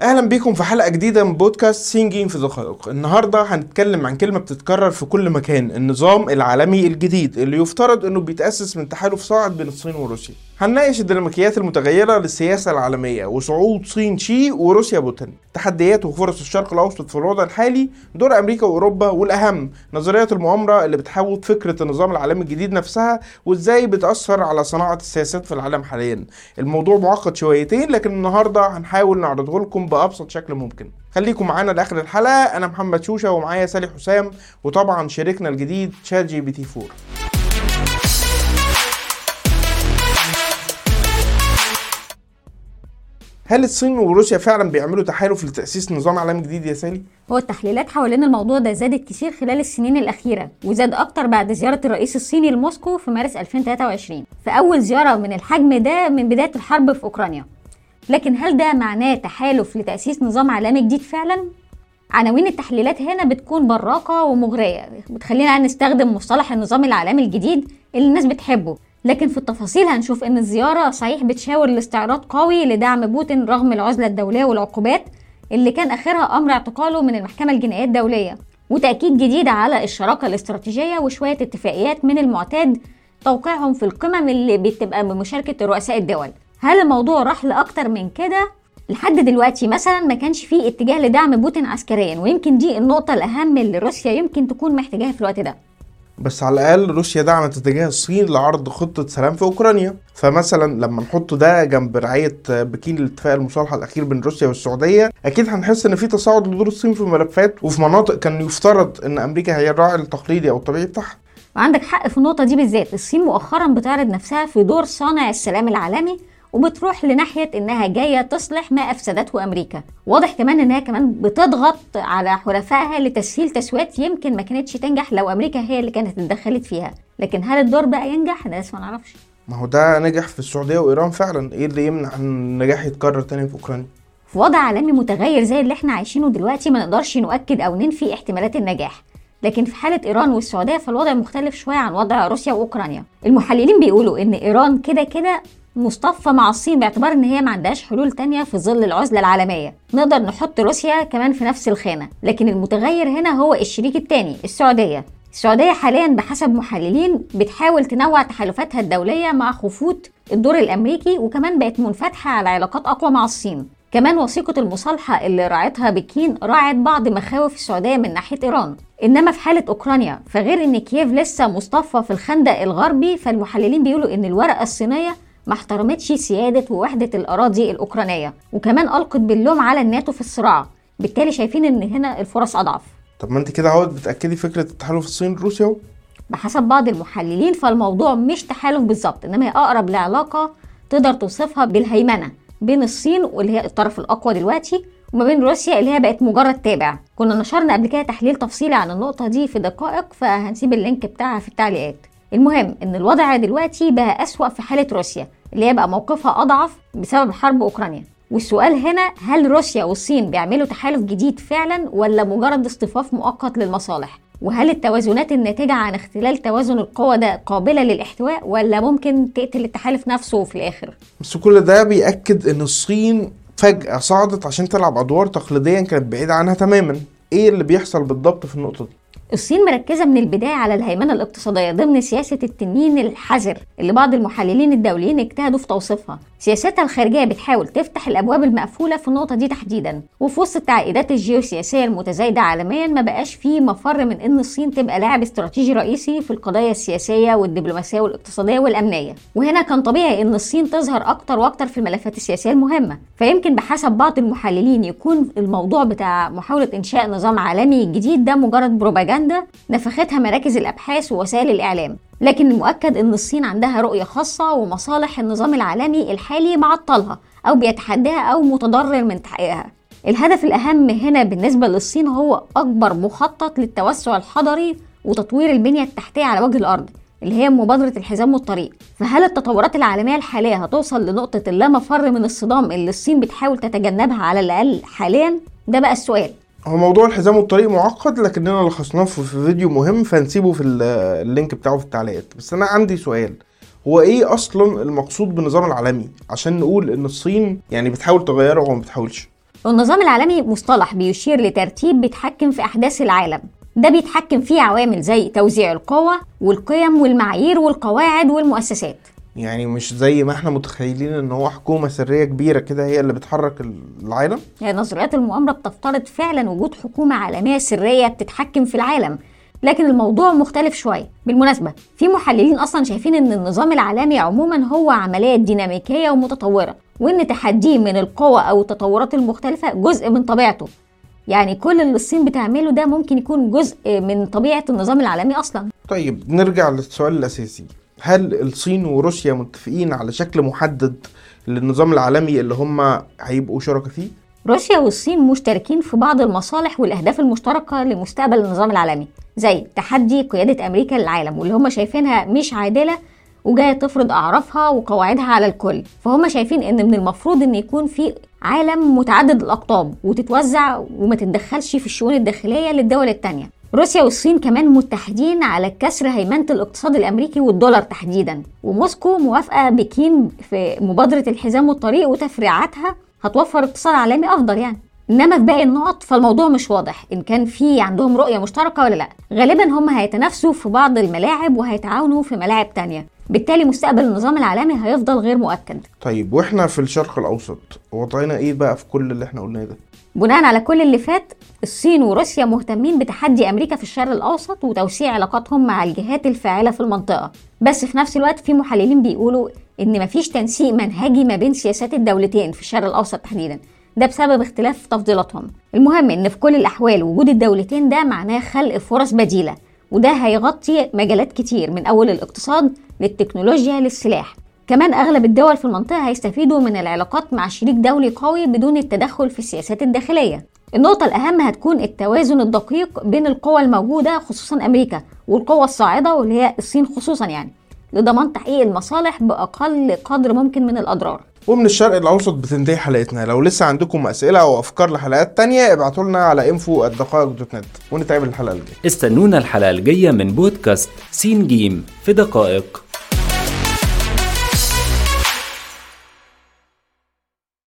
أهلا بيكم في حلقة جديدة من بودكاست سينجين في دقائق النهارده هنتكلم عن كلمة بتتكرر في كل مكان النظام العالمي الجديد اللي يفترض إنه بيتأسس من تحالف صاعد بين الصين وروسيا هنناقش الديناميكيات المتغيرة للسياسة العالمية وصعود صين شي وروسيا بوتين. تحديات وفرص الشرق الأوسط في الوضع الحالي دور أمريكا وأوروبا والأهم نظريات المؤامرة اللي بتحاول فكرة النظام العالمي الجديد نفسها وإزاي بتأثر على صناعة السياسات في العالم حاليا. الموضوع معقد شويتين لكن النهارده هنحاول نعرضه لكم بأبسط شكل ممكن. خليكم معانا لآخر الحلقة. أنا محمد شوشة ومعايا سالي حسام وطبعا شريكنا الجديد ChatGPT 4 هل الصين وروسيا فعلا بيعملوا تحالف لتأسيس نظام عالمي جديد يا سالي هو التحليلات حوالين الموضوع ده زادت كتير خلال السنين الأخيرة وزاد أكتر بعد زيارة الرئيس الصيني لموسكو في مارس 2023 في أول زيارة من الحجم ده من بداية الحرب في أوكرانيا. لكن هل ده معناه تحالف لتأسيس نظام عالمي جديد فعلا؟ عناوين التحليلات هنا بتكون براقة ومغرية بتخلينا نستخدم مصطلح النظام العالمي الجديد اللي الناس بتحبه. لكن في التفاصيل هنشوف إن الزيارة صحيح بتشاور لاستعراض قوي لدعم بوتين رغم العزلة الدولية والعقوبات اللي كان آخرها أمر اعتقاله من المحكمة الجنائية الدولية. وتأكيد جديد على الشراكة الاستراتيجية وشوية اتفاقيات من المعتاد توقيعهم في القمم اللي بتبقى بمشاركة رؤساء الدول. هل الموضوع راح لأكتر من كده؟ لحد دلوقتي مثلا ما كانش فيه اتجاه لدعم بوتين عسكريا ويمكن دي النقطة الأهم اللي روسيا يمكن تكون محتاجاها في الوقت ده. بس على الأقل روسيا دعمت اتجاه الصين لعرض خطة سلام في أوكرانيا. فمثلا لما نحط ده جنب رعاية بكين لاتفاق المصالحه الأخير بين روسيا والسعودية أكيد هنحس إن في تصاعد لدور الصين في ملفات وفي مناطق كان يفترض إن أمريكا هي الراعي التقليدي أو الطبيعي بتاعها. وعندك حق في النقطة دي بالذات. الصين مؤخرا بتعرض نفسها في دور صانع السلام العالمي وبتروح لناحية إنها جاية تصلح ما أفسدته أمريكا. واضح كمان إنها كمان بتضغط على حلفائها لتسهيل تسويات يمكن ما كانتش تنجح لو أمريكا هي اللي كانت اتدخلت فيها. لكن هل الدور بقى ينجح؟ ده لسه ما نعرفش. ما هو ده نجح في السعودية وإيران فعلا. إيه اللي يمنع إن النجاح يتكرر تاني في أوكرانيا؟ في وضع عالمي متغير زي اللي إحنا عايشينه دلوقتي ما نقدرش نؤكد أو ننفي احتمالات النجاح. لكن في حالة إيران والسعودية فالوضع مختلف شوية عن وضع روسيا وأوكرانيا. المحللين بيقولوا إن إيران كده كده مصطفى مع الصين باعتبار إن هي ما عندهاش حلول تانية في ظل العزلة العالمية. نقدر نحط روسيا كمان في نفس الخانة لكن المتغير هنا هو الشريك التاني السعودية. السعودية حاليا بحسب محللين بتحاول تنوع تحالفاتها الدولية مع خفوت الدور الأمريكي وكمان بقت منفتحة على علاقات أقوى مع الصين. كمان وثيقة المصالحة اللي راعتها بكين راعت بعض مخاوف السعودية من ناحية إيران. إنما في حالة أوكرانيا فغير إن كييف لسه مصطفى في الخندق الغربي فالمحللين بيقولوا إن الورقة الصينية ما احترمتش سيادة ووحدة الأراضي الأوكرانية وكمان ألقت باللوم على الناتو في الصراع بالتالي شايفين إن هنا الفرص أضعف. طب ما أنت كده اهوت بتأكدي فكرة التحالف الصين روسيا بحسب بعض المحللين فالموضوع مش تحالف بالظبط إنما هي أقرب لعلاقة تقدر توصفها بالهيمنة بين الصين واللي هي الطرف الأقوى دلوقتي وما بين روسيا اللي هي بقت مجرد تابع. كنا نشرنا قبل كده تحليل تفصيلي عن النقطة دي في دقائق فهنسيب اللينك بتاعها في التعليقات. المهم إن الوضع دلوقتي بقى أسوأ في حالة روسيا اللي هي بقى موقفها أضعف بسبب حرب أوكرانيا. والسؤال هنا هل روسيا والصين بيعملوا تحالف جديد فعلا ولا مجرد اصطفاف مؤقت للمصالح؟ وهل التوازنات الناتجة عن اختلال توازن القوى ده قابلة للاحتواء ولا ممكن تقتل التحالف نفسه في الآخر؟ بس كل ده بيأكد إن الصين فجأة صعدت عشان تلعب أدوار تقليديا كانت بعيدة عنها تماما. إيه اللي بيحصل بالضبط في النقطة دي؟ الصين مركزة من البداية على الهيمنة الاقتصادية ضمن سياسة التنين الحذر اللي بعض المحللين الدوليين اجتهدوا في توصيفها. سياستها الخارجية بتحاول تفتح الأبواب المقفولة في النقطة دي تحديدا وفي وسط التعقيدات الجيوسياسية المتزايدة عالميا ما بقاش فيه مفر من إن الصين تبقى لاعب استراتيجي رئيسي في القضايا السياسية والدبلوماسية والاقتصادية والأمنية. وهنا كان طبيعي إن الصين تظهر أكتر وأكتر في الملفات السياسية المهمة. فيمكن بحسب بعض المحللين يكون الموضوع بتاع محاولة إنشاء نظام عالمي جديد ده مجرد بروباجندا نفختها مراكز الأبحاث ووسائل الإعلام لكن المؤكد إن الصين عندها رؤية خاصة ومصالح النظام العالمي الحالي معطلها أو بيتحداها أو متضرر من تحقيقها. الهدف الأهم هنا بالنسبة للصين هو أكبر مخطط للتوسع الحضري وتطوير البنية التحتية على وجه الأرض اللي هي مبادرة الحزام والطريق. فهل التطورات العالمية الحالية هتوصل لنقطة اللا مفر من الصدام اللي الصين بتحاول تتجنبها على الأقل حاليا؟ ده بقى السؤال. هو موضوع الحزام والطريق معقد لكننا لخصناه في فيديو مهم فنسيبه في اللينك بتاعه في التعليقات. بس أنا عندي سؤال. هو إيه أصلا المقصود بالنظام العالمي؟ عشان نقول إن الصين يعني بتحاول تغيره وما بتحاولش. النظام العالمي مصطلح بيشير لترتيب بيتحكم في أحداث العالم. ده بيتحكم فيه عوامل زي توزيع القوة والقيم والمعايير والقواعد والمؤسسات. يعني مش زي ما إحنا متخيلين ان هو حكومة سرية كبيرة كده هي اللي بتحرك العالم. يعني نظريات المؤامرة بتفترض فعلا وجود حكومة عالمية سرية بتتحكم في العالم لكن الموضوع مختلف شوية. بالمناسبة في محللين أصلا شايفين أن النظام العالمي عموما هو عملية ديناميكية ومتطورة وأن تحديه من القوة أو التطورات المختلفة جزء من طبيعته. يعني كل اللي الصين بتعمله ده ممكن يكون جزء من طبيعة النظام العالمي أصلا. طيب نرجع للسؤال الأساسي. هل الصين وروسيا متفقين على شكل محدد للنظام العالمي اللي هم هيبقوا شركاء فيه؟ روسيا والصين مشتركين في بعض المصالح والأهداف المشتركة لمستقبل النظام العالمي زي تحدي قيادة أمريكا للعالم واللي هم شايفينها مش عادلة وجاية تفرض أعرافها وقواعدها على الكل فهم شايفين إن من المفروض إن يكون في عالم متعدد الأقطاب وتتوزع وما تتدخلش في الشؤون الداخلية للدول التانية روسيا والصين كمان متحدين على كسر هيمنة الاقتصاد الأمريكي والدولار تحديدا. وموسكو موافقة بكين في مبادرة الحزام والطريق وتفريعاتها هتوفر اقتصاد عالمي أفضل يعني. إنما في باقي النقط فالموضوع مش واضح إن كان في عندهم رؤية مشتركة ولا لأ. غالبا هم هيتنافسوا في بعض الملاعب وهيتعاونوا في ملاعب تانية. بالتالي مستقبل النظام العالمي هيفضل غير مؤكد. طيب وإحنا في الشرق الأوسط وضعنا إيه بقى في كل اللي إحنا قلناه ده؟ بناء على كل اللي فات الصين وروسيا مهتمين بتحدي أمريكا في الشرق الأوسط وتوسيع علاقاتهم مع الجهات الفاعلة في المنطقة. بس في نفس الوقت في محللين بيقولوا إن مفيش تنسيق منهجي ما بين سياسات الدولتين في الشرق الأوسط تحديدا. ده بسبب اختلاف تفضيلاتهم. المهم إن في كل الأحوال وجود الدولتين ده معناه خلق فرص بديلة وده هيغطي مجالات كتير من أول الاقتصاد للتكنولوجيا للسلاح. كمان أغلب الدول في المنطقة هيستفيدوا من العلاقات مع شريك دولي قوي بدون التدخل في السياسات الداخلية. النقطة الأهم هتكون التوازن الدقيق بين القوى الموجودة خصوصا أمريكا والقوى الصاعدة واللي هي الصين خصوصا يعني لضمان تحقيق المصالح بأقل قدر ممكن من الأضرار. ومن الشرق الأوسط بتنتهي حلقتنا. لو لسه عندكم أسئلة أو أفكار لحلقات تانية ابعتوا لنا على انفو الدقائق دوت نت ونتقابل الحلقة الجاية. استنونا الحلقة الجاية من بودكاست سين جيم في دقائق.